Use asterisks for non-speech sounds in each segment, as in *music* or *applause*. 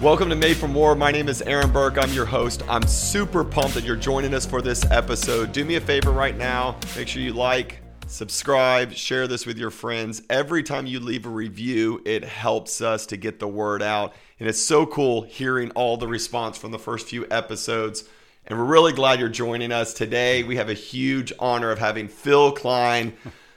Welcome to Made for More. My name is Aaron Burke. I'm your host. I'm super pumped that you're joining us for this episode. Do me a favor right now. Make sure you like, subscribe, share this with your friends. Every time you leave a review, it helps us to get the word out. And it's so cool hearing all the response from the first few episodes. And we're really glad you're joining us today. We have a huge honor of having Phil Klein,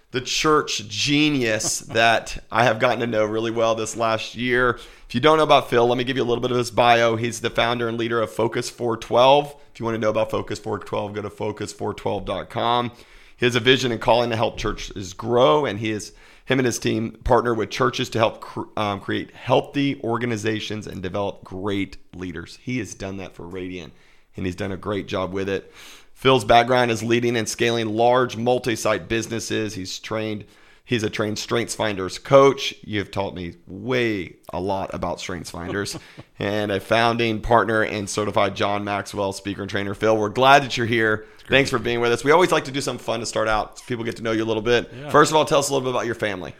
the church genius that I have gotten to know really well this last year. If you don't know about Phil, let me give you a little bit of his bio. He's the founder and leader of Focus 412. If you want to know about Focus 412, go to focus412.com. He has a vision and calling to help churches grow, and he is him and his team partner with churches to help um, create healthy organizations and develop great leaders. He has done that for Radiant, and he's done a great job with it. Phil's background is leading and scaling large multi-site businesses. He's trained He's a trained Strengths Finders coach. You've taught me way a lot about Strengths Finders, *laughs* and a founding partner and certified John Maxwell speaker and trainer. Phil, we're glad that you're here. Thanks for being with us. We always like to do something fun to start out. So people get to know you a little bit. Yeah. First of all, tell us a little bit about your family.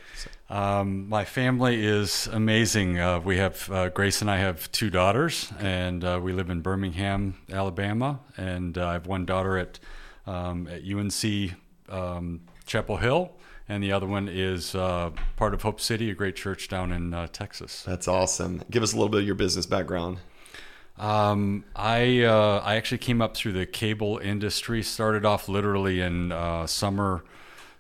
Um, my family is amazing. Uh, we have uh, Grace and I have two daughters, and uh, we live in Birmingham, Alabama. And uh, I have one daughter at um, at UNC um, Chapel Hill, and the other one is uh, part of Hope City, a great church down in uh, Texas. That's awesome. Give us a little bit of your business background. Um, I uh, I actually came up through the cable industry. Started off literally in uh, summer.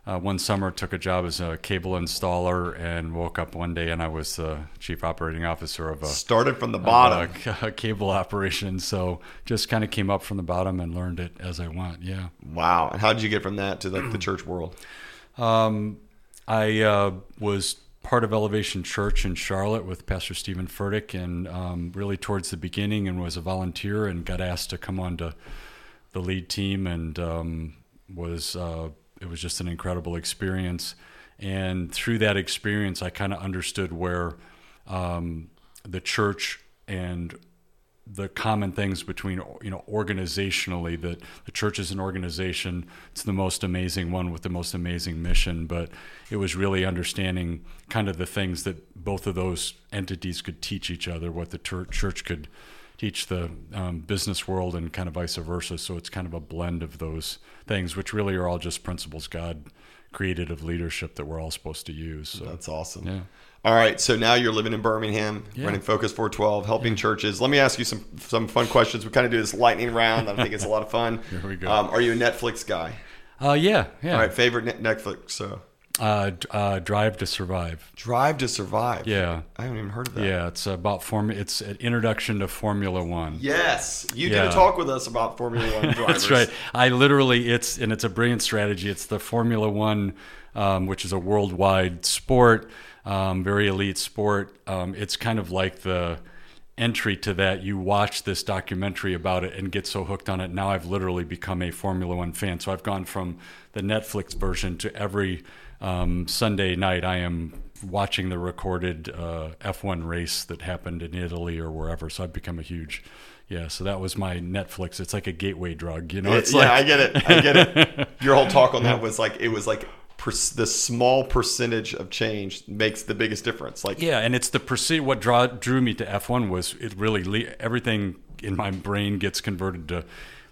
Uh, one summer, took a job as a cable installer, and woke up one day and I was the chief operating officer of a started from the bottom a, *laughs* a cable operation. So just kind of came up from the bottom and learned it as I went. Yeah. Wow. And how did you get from that to the, the *clears throat* church world? Um, I uh, was part of Elevation Church in Charlotte with Pastor Stephen Furtick, and um, really towards the beginning, and was a volunteer, and got asked to come on to the lead team, and um, was uh, it was just an incredible experience. And through that experience, I kind of understood where um, the church and the common things between you know organizationally that the church is an organization it's the most amazing one with the most amazing mission but it was really understanding kind of the things that both of those entities could teach each other what the church could teach the um, business world and kind of vice versa. So it's kind of a blend of those things which really are all just principles god created of leadership that we're all supposed to use so, that's awesome. Yeah all right, so now you're living in Birmingham, yeah. running Focus 412, helping yeah. churches. Let me ask you some some fun questions. We kind of do this lightning round. I think it's a lot of fun. *laughs* Here we go. Um, are you a Netflix guy? Uh, yeah, yeah. All right, favorite Netflix So. Uh, uh, Drive to Survive. Drive to Survive. Yeah, I haven't even heard of that. Yeah, it's about form. It's an introduction to Formula One. Yes, you yeah. did a talk with us about Formula One *laughs* drivers. That's right. I literally, it's and it's a brilliant strategy. It's the Formula One, um, which is a worldwide sport um, very elite sport. Um, it's kind of like the entry to that. You watch this documentary about it and get so hooked on it. Now I've literally become a Formula One fan. So I've gone from the Netflix version to every um, Sunday night I am watching the recorded uh, F1 race that happened in Italy or wherever. So I've become a huge yeah, so that was my Netflix. It's like a gateway drug, you know. It's yeah, like... I get it. I get it. *laughs* Your whole talk on that was like it was like per, the small percentage of change makes the biggest difference. Like yeah, and it's the percent. What draw, drew me to F1 was it really everything in my brain gets converted to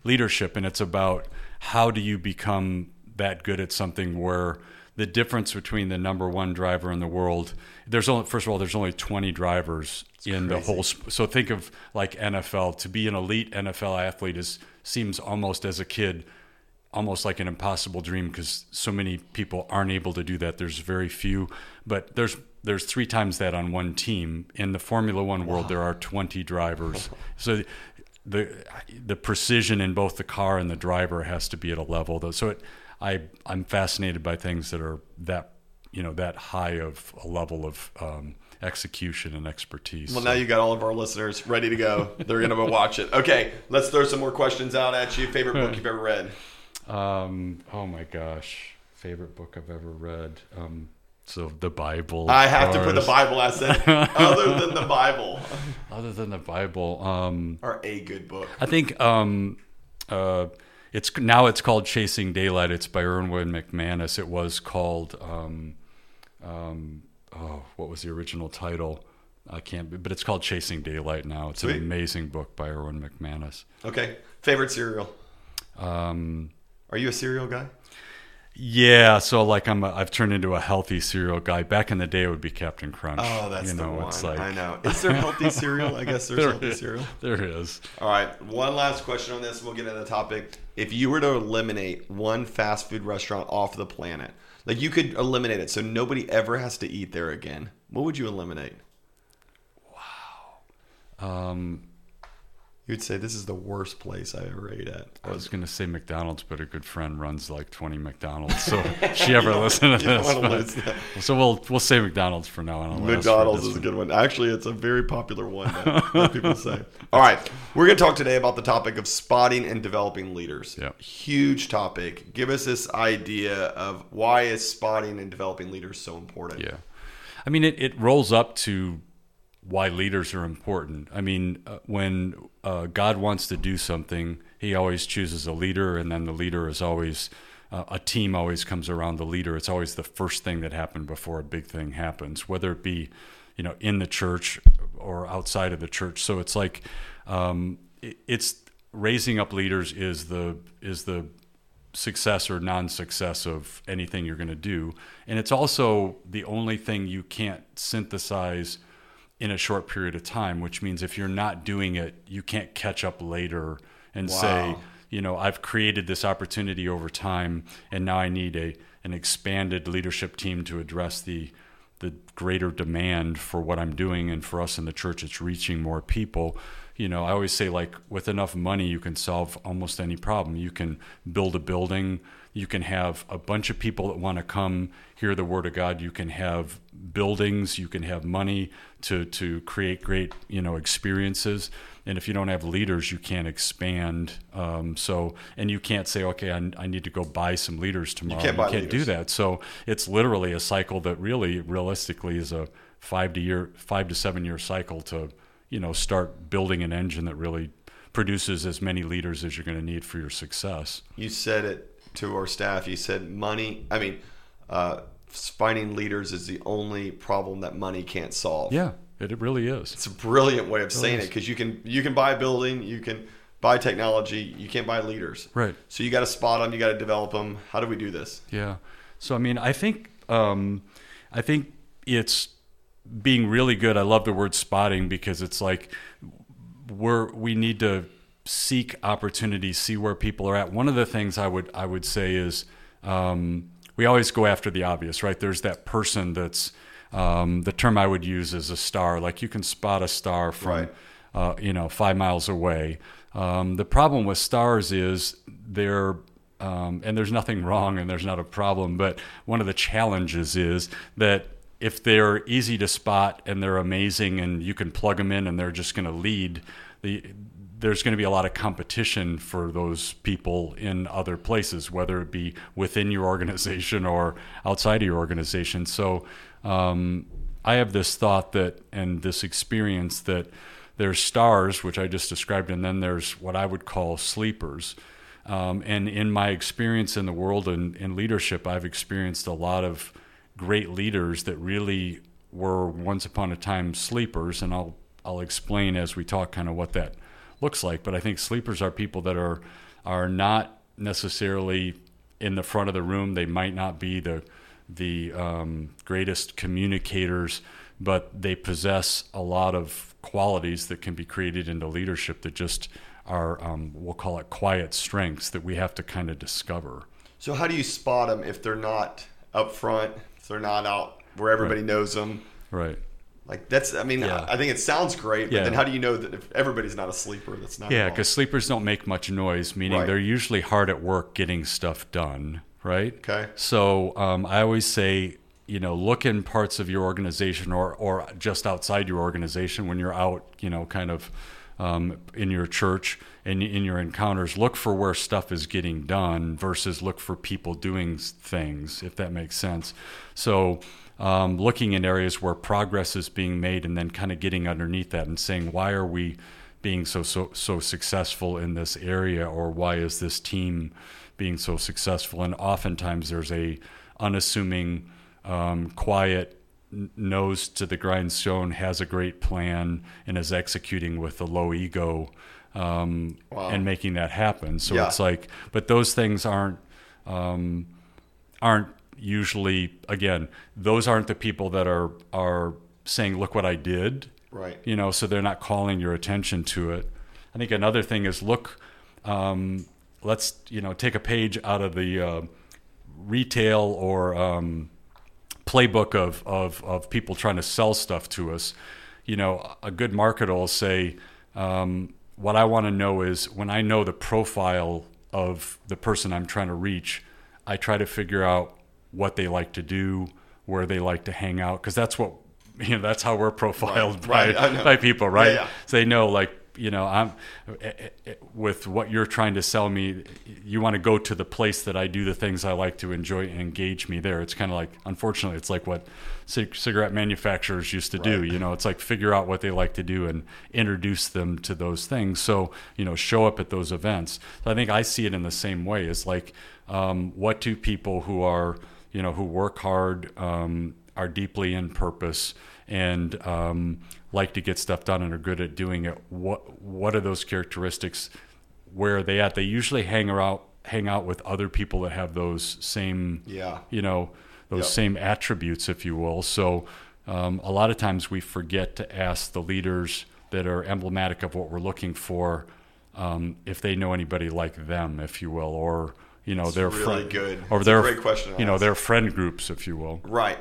leadership, and it's about how do you become that good at something where the difference between the number one driver in the world there's only first of all there's only 20 drivers it's in crazy. the whole so think of like NFL to be an elite NFL athlete is seems almost as a kid almost like an impossible dream because so many people aren't able to do that. There's very few, but there's there's three times that on one team. In the Formula One world, wow. there are 20 drivers. So the the precision in both the car and the driver has to be at a level. Though, so it, I I'm fascinated by things that are that you know that high of a level of um, execution and expertise. Well, now you got all of our listeners ready to go. They're going to go watch it. Okay, let's throw some more questions out at you. Favorite book you've ever read? Um, oh my gosh, favorite book I've ever read. Um, so the Bible. I have to put the Bible as it. other than the Bible. *laughs* Other than the Bible, um, or a good book. I think um, uh, it's now it's called Chasing Daylight. It's by Erwin McManus. It was called um, um, oh, what was the original title? I can't, but it's called Chasing Daylight now. It's Sweet. an amazing book by Erwin McManus. Okay. Favorite cereal? Um, Are you a cereal guy? yeah, so like I'm, a, I've turned into a healthy cereal guy. Back in the day, it would be Cap'n Crunch. Oh, that's you the know, one. It's like, I know. Is there healthy *laughs* cereal? I guess there's There healthy is. cereal. There is. All right. One last question on this, we'll get into the topic. If you were to eliminate one fast food restaurant off the planet, like you could eliminate it so nobody ever has to eat there again, what would you eliminate? Wow. Um, You would say this is the worst place I ever ate at. I was going to say McDonald's, but a good friend runs like 20 McDonald's. So she ever listen to *laughs* this, so we'll we'll say McDonald's for now. And I'll ask for McDonald's is a good one. Actually, it's a very popular one that, *laughs* that people say. All right, we're going to talk today about the topic of spotting and developing leaders. Yep. Huge topic. Give us this idea of why is spotting and developing leaders so important. Yeah, I mean it, it rolls up to why leaders are important. I mean, uh, when uh, God wants to do something, He always chooses a leader, and then the leader is always uh, a team. Always comes around the leader. It's always the first thing that happened before a big thing happens, whether it be you know in the church or outside of the church. So it's like um, it, it's raising up leaders is the is the success or non-success of anything you're going to do and it's also the only thing you can't synthesize in a short period of time which means if you're not doing it you can't catch up later and say you know I've created this opportunity over time and now I need a an expanded leadership team to address the the greater demand for what I'm doing and for us in the church it's reaching more people. You know I always say like with enough money you can solve almost any problem. You can build a building. You can have a bunch of people that want to come hear the word of God. You can have buildings. You can have money to to create great you know experiences and if you don't have leaders you can't expand um, so and you can't say okay I, I need to go buy some leaders tomorrow You can't buy do that so it's literally a cycle that really realistically is a five to year five to seven year cycle to you know start building an engine that really produces as many leaders as you're going to need for your success You said it to our staff. You said money. I mean, uh, finding leaders is the only problem that money can't solve. yeah it, it really is It's a brilliant way of saying it because you can you can buy a building, you can buy technology, you can't buy leaders. right So you got to spot them, you got to develop them. How do we do this? Yeah. So I mean, I think um, I think it's being really good. I love the word spotting because it's like we're we need to seek opportunities, see where people are at. One of the things I would I would say is um, we always go after the obvious, right? There's that person that's um, the term I would use is a star. Like you can spot a star from Right. uh, you know, five miles away. Um, the problem with stars is they're, um, and there's nothing wrong and there's not a problem, but one of the challenges is that if they're easy to spot and they're amazing and you can plug them in and they're just going to lead, the, there's going to be a lot of competition for those people in other places, whether it be within your organization or outside of your organization. So um, I have this thought that and this experience that there's stars, which I just described, and then there's what I would call sleepers. Um, and in my experience in the world and in leadership, I've experienced a lot of great leaders that really were once upon a time sleepers, and I'll I'll explain as we talk kind of what that looks like. But I think sleepers are people that are are not necessarily in the front of the room. They might not be the the um, greatest communicators, but they possess a lot of qualities that can be created into leadership that just are um, we'll call it quiet strengths that we have to kind of discover. So how do you spot them if they're not up front, if they're not out where everybody knows them? Right. Like that's, I mean, Yeah. I I think it sounds great, but Yeah. then how do you know that if everybody's not a sleeper, that's not Yeah, because sleepers don't make much noise, meaning Right. they're usually hard at work getting stuff done, right? Okay. So um, I always say, you know, look in parts of your organization or, or just outside your organization when you're out, you know, kind of um, in your church and in your encounters, look for where stuff is getting done versus look for people doing things, if that makes sense. So um, looking in areas where progress is being made and then kind of getting underneath that and saying, why are we being so so so successful in this area or why is this team being so successful and oftentimes there's a unassuming um, quiet nose to the grindstone, has a great plan, and is executing with a low ego um, Wow. and making that happen. So Yeah. it's like, but those things aren't um, aren't usually again those aren't the people that are are saying look what i did Right. you know so they're not calling your attention to it i think another thing is look um, let's you know take a page out of the uh, retail or um, playbook of, of of people trying to sell stuff to us you know a good marketer will say um, what i want to know is when i know the profile of the person i'm trying to reach i try to figure out what they like to do where they like to hang out because that's what *laughs* you know that's how we're profiled Right, by, know. by people right Yeah, yeah. so they know like you know i'm eh, eh, with what you're trying to sell me you want to go to the place that i do the things i like to enjoy and engage me there. It's kind of like unfortunately it's like what cig- cigarette manufacturers used to do you know? It's like figure out what they like to do and introduce them to those things. So you know show up at those events. So i think i see it in the same way. It's like um, what do people who are you know who work hard um, are deeply in purpose and um, like to get stuff done and are good at doing it what what are those characteristics where are they at they usually hang around hang out with other people that have those same Yeah. you know those Yep. same attributes if you will so um, a lot of times we forget to ask the leaders that are emblematic of what we're looking for um, if they know anybody like them if you will or you know their really friend good. or It's their great question you know ask. their friend groups if you will Right.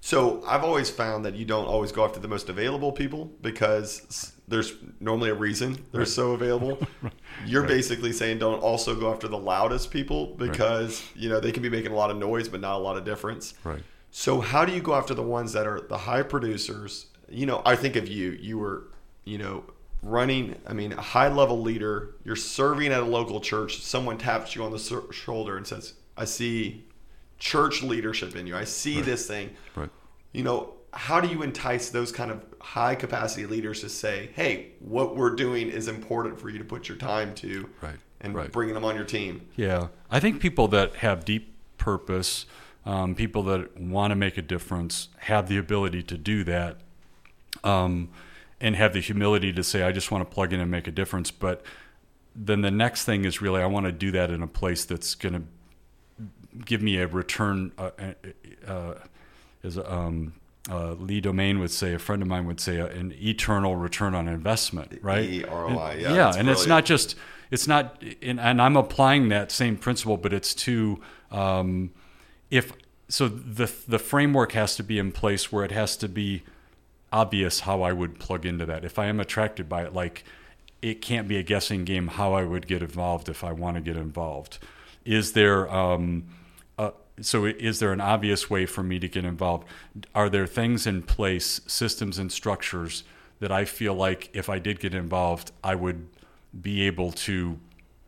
So I've always found that you don't always go after the most available people because there's normally a reason they're so available. *laughs* You're basically saying don't also go after the loudest people because you know they can be making a lot of noise but not a lot of difference. right So how do you go after the ones that are the high producers? You know, I think of you. You were, you know, running. I mean, a high level leader. You're serving at a local church. Someone taps you on the shoulder and says, "I see church leadership in you. I see this thing." right You know, how do you entice those kind of high capacity leaders to say, "Hey, what we're doing is important for you to put your time to," Right, and right. bringing them on your team? Yeah, I think people that have deep purpose, um, people that want to make a difference, have the ability to do that, um, and have the humility to say, "I just want to plug in and make a difference." But then the next thing is really, I want to do that in a place that's going to give me a return. Uh, uh, uh, as um, uh, Lee Domingue would say, a friend of mine would say, uh, an eternal return on investment, right? E ROI, And- yeah, and it's not just it's not, and, and I'm applying that same principle, but it's to um, if so the the framework has to be in place where it has to be obvious how I would plug into that. If I am attracted by it, like it can't be a guessing game how I would get involved if I want to get involved. Is there um, so is there an obvious way for me to get involved? Are there things in place, systems and structures that I feel like if I did get involved, I would be able to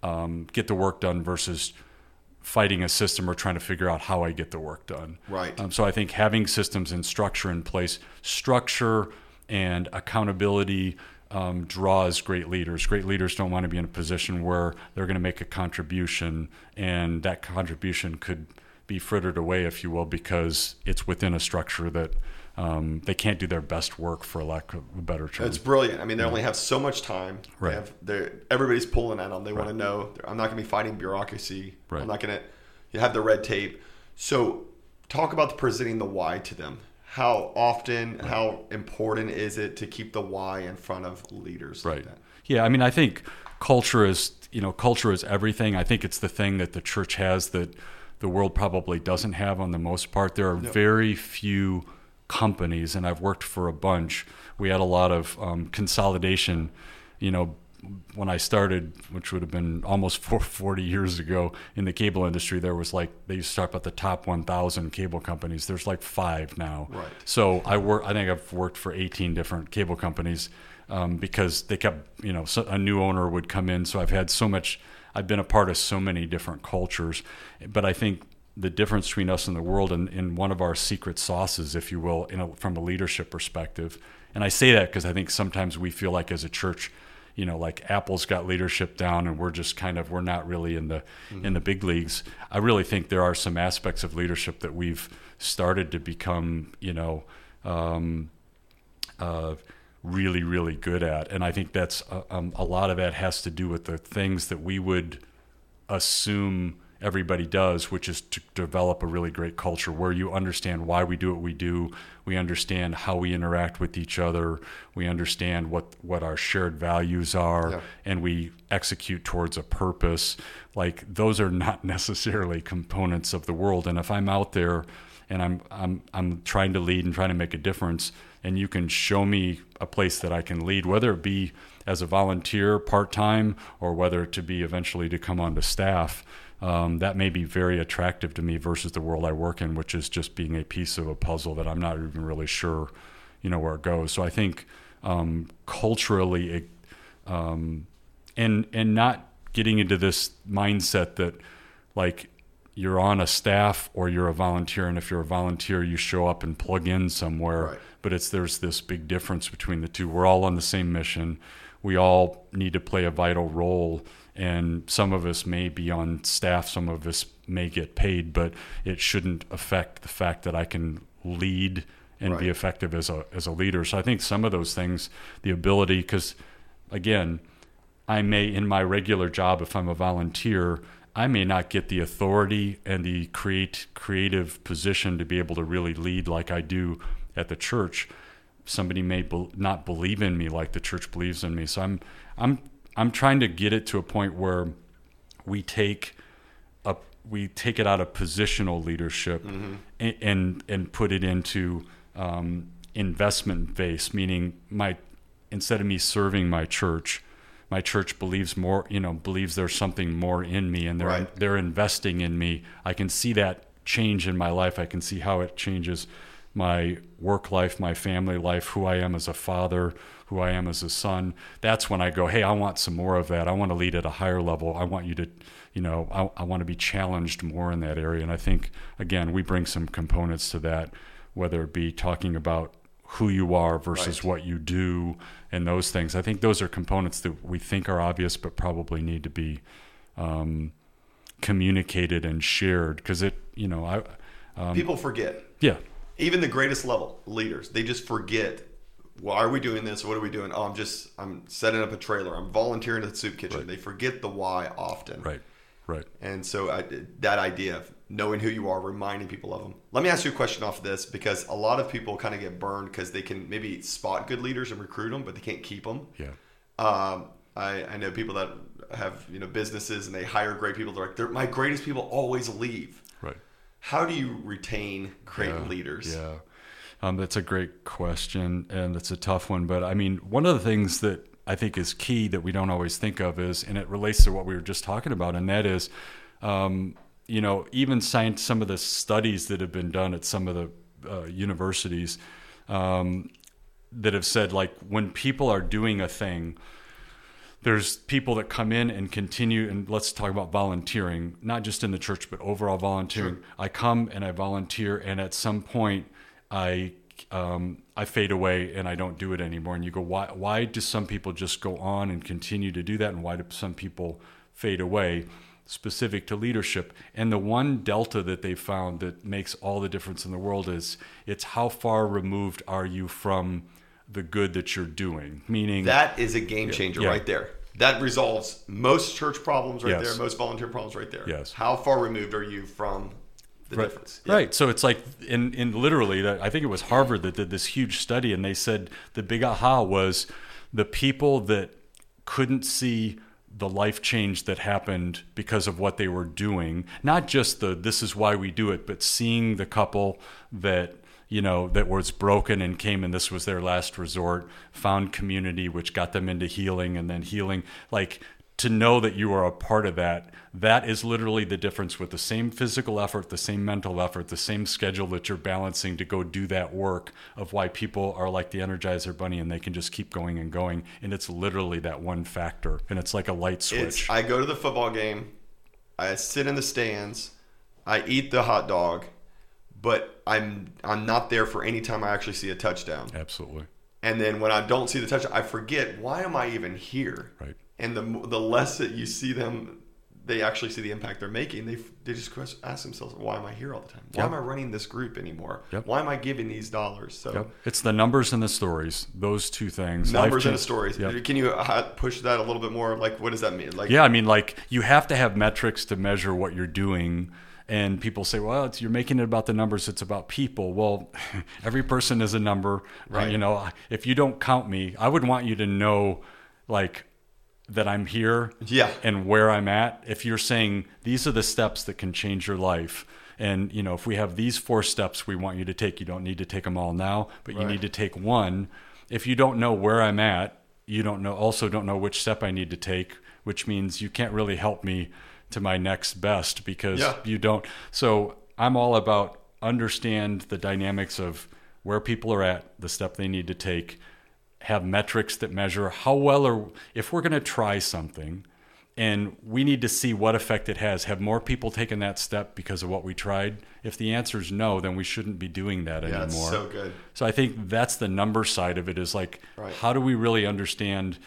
um, get the work done versus fighting a system or trying to figure out how I get the work done. Right. Um, so I think having systems and structure in place, structure and accountability um, draws great leaders. Great leaders don't want to be in a position where they're going to make a contribution and that contribution could be frittered away, if you will, because it's within a structure that um, they can't do their best work, for lack of a better term. It's brilliant. I mean, they only have so much time. Right. they're- everybody's pulling at them. They want to know. I'm not going to be fighting bureaucracy. Right. I'm not going to. You have the red tape. So, talk about the presenting the why to them. How often? How important is it to keep the why in front of leaders? like right that? yeah i mean i think culture is you know culture is everything i think it's the thing that the church has that the world probably doesn't have on the most part there are very few companies and i've worked for a bunch we had a lot of um, consolidation you know when I started, which would have been almost *laughs* 40 years ago in the cable industry, there was like they used to talk about the top 1,000 cable companies. There's like five now. Right. So I work. I think I've worked for 18 different cable companies um, because they kept, you know, so a new owner would come in. So I've had so much. I've been a part of so many different cultures, but I think the difference between us and the world, and, and one of our secret sauces, if you will, in a, from a leadership perspective, and I say that because I think sometimes we feel like as a church you know like apple's got leadership down and we're just kind of we're not really in the in the big leagues. I really think there are some aspects of leadership that we've started to become you know um, uh, really, really good at. And I think that's uh, um, a lot of that has to do with the things that we would assume everybody does, which is to develop a really great culture where you understand why we do what we do. We understand how we interact with each other. We understand what, what our shared values are, yeah. and we execute towards a purpose. Like those are not *laughs* necessarily components of the world. And if I'm out there and I'm I'm I'm trying to lead and trying to make a difference, and you can show me a place that I can lead, whether it be as a volunteer part time or whether to be eventually to come onto staff um, that may be very attractive to me versus the world I work in, which is just being a piece of a puzzle that I'm not even really sure, you know, where it goes. So I think um, culturally, it, um, and and not getting into this mindset that like you're on a staff or you're a volunteer, and if you're a volunteer, you show up and plug in somewhere. Right. But it's there's this big difference between the two. We're all on the same mission. We all need to play a vital role and some of us may be on staff, some of us may get paid, but it shouldn't affect the fact that I can lead and right. be effective as a as a leader. So I think some of those things, the ability, because again, I may in my regular job, if I'm a volunteer, I may not get the authority and the create creative position to be able to really lead like I do at the church. Somebody may be, not believe in me like the church believes in me. So I'm I'm I'm trying to get it to a point where we take a we take it out of positional leadership mm-hmm. and, and, and put it into um, investment base, meaning my instead of me serving my church, my church believes more, you know, believes there's something more in me, and they're right. they're investing in me. I can see that change in my life. I can see how it changes my work life, my family life, who I am as a father, who I am as a son, that's when I go, hey, I want some more of that. I want to lead at a higher level. I want you to, you know, I, I want to be challenged more in that area. And I think, again, we bring some components to that, whether it be talking about who you are versus right. what you do and those things. I think those are components that we think are obvious, but probably need to be um, communicated and shared because it, you know, I. Um, People forget. Yeah. Even the greatest level leaders, they just forget why are we doing this? What are we doing? Oh, I'm just I'm setting up a trailer. I'm volunteering at the soup kitchen. Right. They forget the why often. Right. Right. And so I, that idea of knowing who you are, reminding people of them. Let me ask you a question off of this because a lot of people kind of get burned because they can maybe spot good leaders and recruit them, but they can't keep them. Yeah. Um, I, I know people that have you know businesses and they hire great people. They're like, they're, my greatest people always leave. How do you retain great yeah. leaders? Yeah. Um, that's a great question, and it's a tough one. But I mean, one of the things that I think is key that we don't always think of is, and it relates to what we were just talking about, and that is, um, you know, even science, some of the studies that have been done at some of the uh, universities um, that have said, like, when people are doing a thing, there's people that come in and continue and let's talk about volunteering not just in the church but overall volunteering sure. i come and i volunteer and at some point I um, I fade away and I don't do it anymore. And you go, why? Why do some people just go on and continue to do that, and why do some people fade away? Specific to leadership, and the one delta that they found that makes all the difference in the world is it's how far removed are you from the good that you're doing. Meaning that is a game changer yeah, yeah. right there. That resolves most church problems right yes. there, most volunteer problems right there. Yes. How far removed are you from the right. difference. Yeah. Right. So it's like in in literally, I think it was Harvard that did this huge study, and they said the big aha was the people that couldn't see the life change that happened because of what they were doing not just the this is why we do it but seeing the couple that you know that was broken and came and this was their last resort found community which got them into healing and then healing. Like to know that you are a part of that that is literally the difference with the same physical effort the same mental effort the same schedule that you're balancing to go do that work of why people are like the energizer bunny and they can just keep going and going. And it's literally that one factor and it's like a light switch. It's, i go to the football game i sit in the stands i eat the hot dog but i'm i'm not there for any time i actually see a touchdown absolutely and then when i don't see the touchdown i forget why am i even here right and the the less that you see them they actually see the impact they're making, they they just ask themselves, why am I here all the time? Why Yep. am I running this group anymore? Yep. Why am I giving these dollars? So Yep. It's the numbers and the stories. Those two things. Numbers and the stories. Can you uh, push that a little bit more? Like, what does that mean? Like, Yeah, I mean, like you have to have metrics to measure what you're doing. And people say, "Well, it's, you're making it about the numbers. It's about people." Well, *laughs* every person is a number, Right. You know, if you don't count me, I would want you to know, like, that I'm here, Yeah. and where I'm at. If you're saying these are the steps that can change your life, and you know, if we have these four steps we want you to take, you don't need to take them all now, but you need to take one. If you don't know where I'm at, you don't know also don't know which step I need to take, which means you can't really help me to my next best because Yeah. you don't. So I'm all about understand the dynamics of where people are at, the step they need to take, have metrics that measure how well or if we're going to try something and we need to see what effect it has have more people taken that step because of what we tried if the answer is no then we shouldn't be doing that yeah, anymore so good. so I think that's the number side of it is like, Right. how do we really understand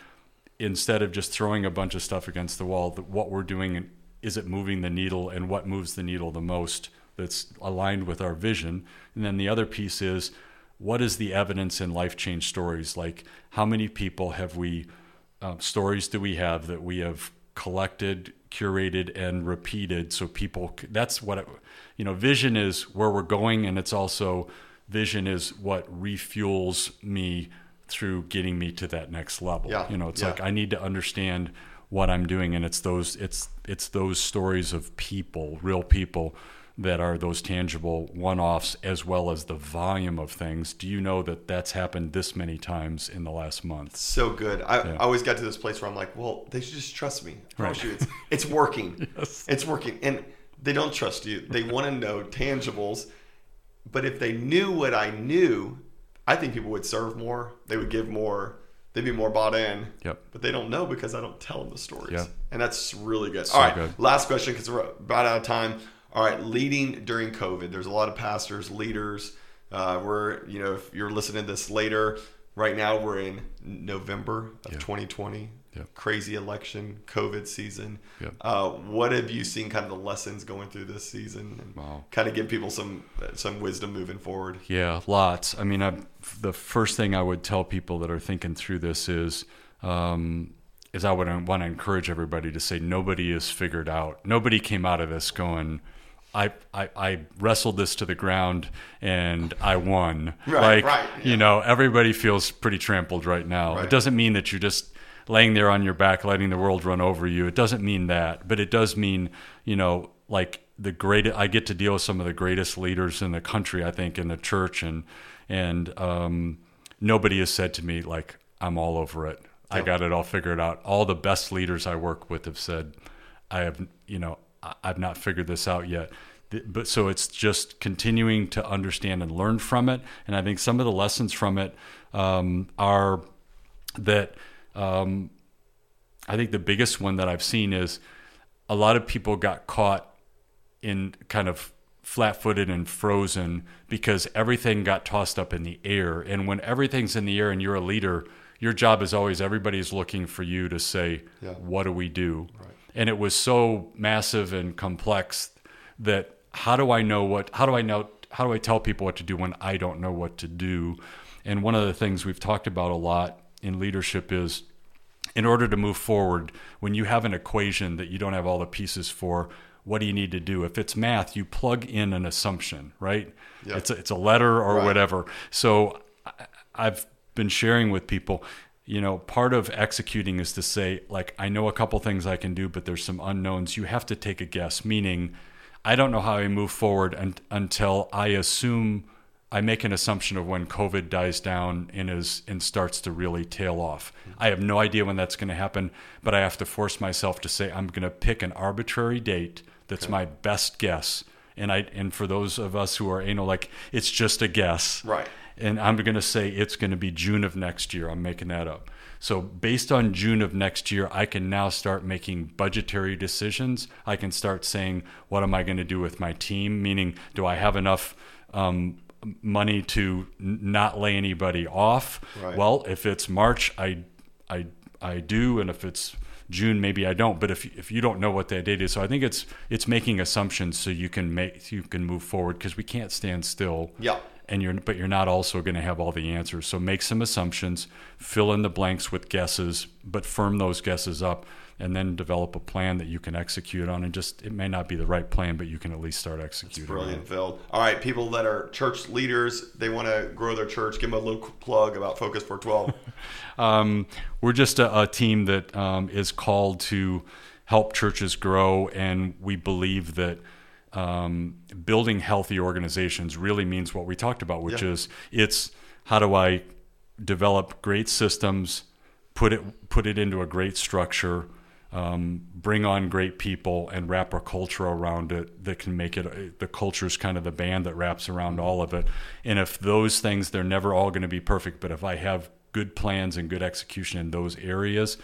instead of just throwing a bunch of stuff against the wall, that what we're doing and is it moving the needle and what moves the needle the most that's aligned with our vision? And then the other piece is what is the evidence in life change stories? Like, how many people have we, uh, stories do we have that we have collected, curated, and repeated so people, that's what, it, you know, vision is where we're going, and it's also, vision is what refuels me through getting me to that next level. Yeah, You know, it's yeah. like I need to understand what I'm doing, and it's those it's it's those stories of people, real people, that are those tangible one-offs, as well as the volume of things. Do you know that that's happened this many times in the last month? So good. I, Yeah. I always got to this place where I'm like, well, they should just trust me. I promise Right. you, it's, it's working. *laughs* Yes. It's working. And they don't trust you. They want to know tangibles. But if they knew what I knew, I think people would serve more. They would give more. They'd be more bought in. Yep. But they don't know because I don't tell them the stories. Yep. And that's really good. So All right. good. Last question because we're about out of time. All right. Leading during COVID. There's a lot of pastors, leaders. Uh, we're, you know, if you're listening to this later, right now we're in November of Yep. 2020. Yep. Crazy election, COVID season. Yep. Uh, what have you seen kind of the lessons going through this season and Wow. kind of give people some some wisdom moving forward? Yeah, lots. I mean, I, the first thing I would tell people that are thinking through this is, um, is I would want to encourage everybody to say nobody is figured out. Nobody came out of this going, I, I, I wrestled this to the ground and I won. Right, like, right, yeah. you know, everybody feels pretty trampled right now. Right. It doesn't mean that you're just laying there on your back, letting the world run over you. It doesn't mean that, but it does mean, you know, like the great. I get to deal with some of the greatest leaders in the country. I think in the church, and and um, nobody has said to me like I'm all over it. I got it all figured out. All the best leaders I work with have said, I have, you know, I've not figured this out yet. But so it's just continuing to understand and learn from it. And I think some of the lessons from it um, are that um, I think the biggest one that I've seen is a lot of people got caught in kind of flat footed and frozen because everything got tossed up in the air. And when everything's in the air and you're a leader, your job is always everybody's looking for you to say, Yeah. What do we do? Right. And it was so massive and complex that how do I know what, how do I know, how do I tell people what to do when I don't know what to do? And one of the things we've talked about a lot in leadership is in order to move forward, when you have an equation that you don't have all the pieces for, what do you need to do? If it's math, you plug in an assumption, right? Yeah. It's, a, it's a letter or Right. whatever. So I've been sharing with people, you know, part of executing is to say, like, I know a couple things I can do, but there's some unknowns. You have to take a guess, meaning, I don't know how I move forward un- until I assume I make an assumption of when COVID dies down and is and starts to really tail off. I have no idea when that's going to happen, but I have to force myself to say I'm going to pick an arbitrary date that's my best guess. And I and for those of us who are anal, like it's just a guess, Right. and I'm going to say it's going to be June of next year. I'm making that up. So, based on June of next year, I can now start making budgetary decisions. I can start saying, what am I going to do with my team? Meaning, do I have enough um, money to n- not lay anybody off? Right. Well, if it's March, I, I, I do. And if it's June, maybe I don't. But if if you don't know what that date is, so I think it's it's making assumptions so you can make you can move forward because we can't stand still. Yeah. And you're but you're not also going to have all the answers. So make some assumptions, fill in the blanks with guesses, but firm those guesses up and then develop a plan that you can execute on. And just it may not be the right plan, but you can at least start executing. That's brilliant, Phil. All right, people that are church leaders, they want to grow their church. Give them a little plug about Focus 412. *laughs* um, we're just a, a team that um, is called to help churches grow, and we believe that. Um, building healthy organizations really means what we talked about, which yeah. is it's how do I develop great systems, put it put it into a great structure, um, bring on great people and wrap a culture around it that can make it the culture is kind of the band that wraps around all of it. And if those things they're never all going to be perfect but if i have good plans and good execution in those areas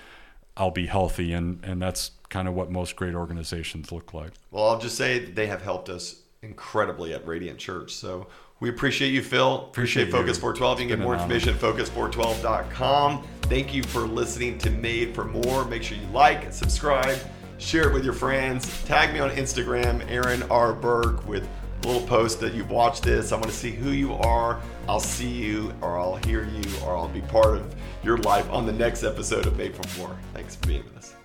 i'll be healthy. And and that's kind of what most great organizations look like. Well i'll just say they have helped us incredibly at radiant church. So we appreciate you, Phil. Appreciate, appreciate Focus 412. You can get more information at focus412.com. Thank you for listening to Made for More. Make sure you like, subscribe, share it with your friends. Tag me on Instagram, Aaron R. Burke, with a little post that you've watched this. I want to see who you are. I'll see you, or I'll hear you, or I'll be part of your life on the next episode of Made for More. Thanks for being with us.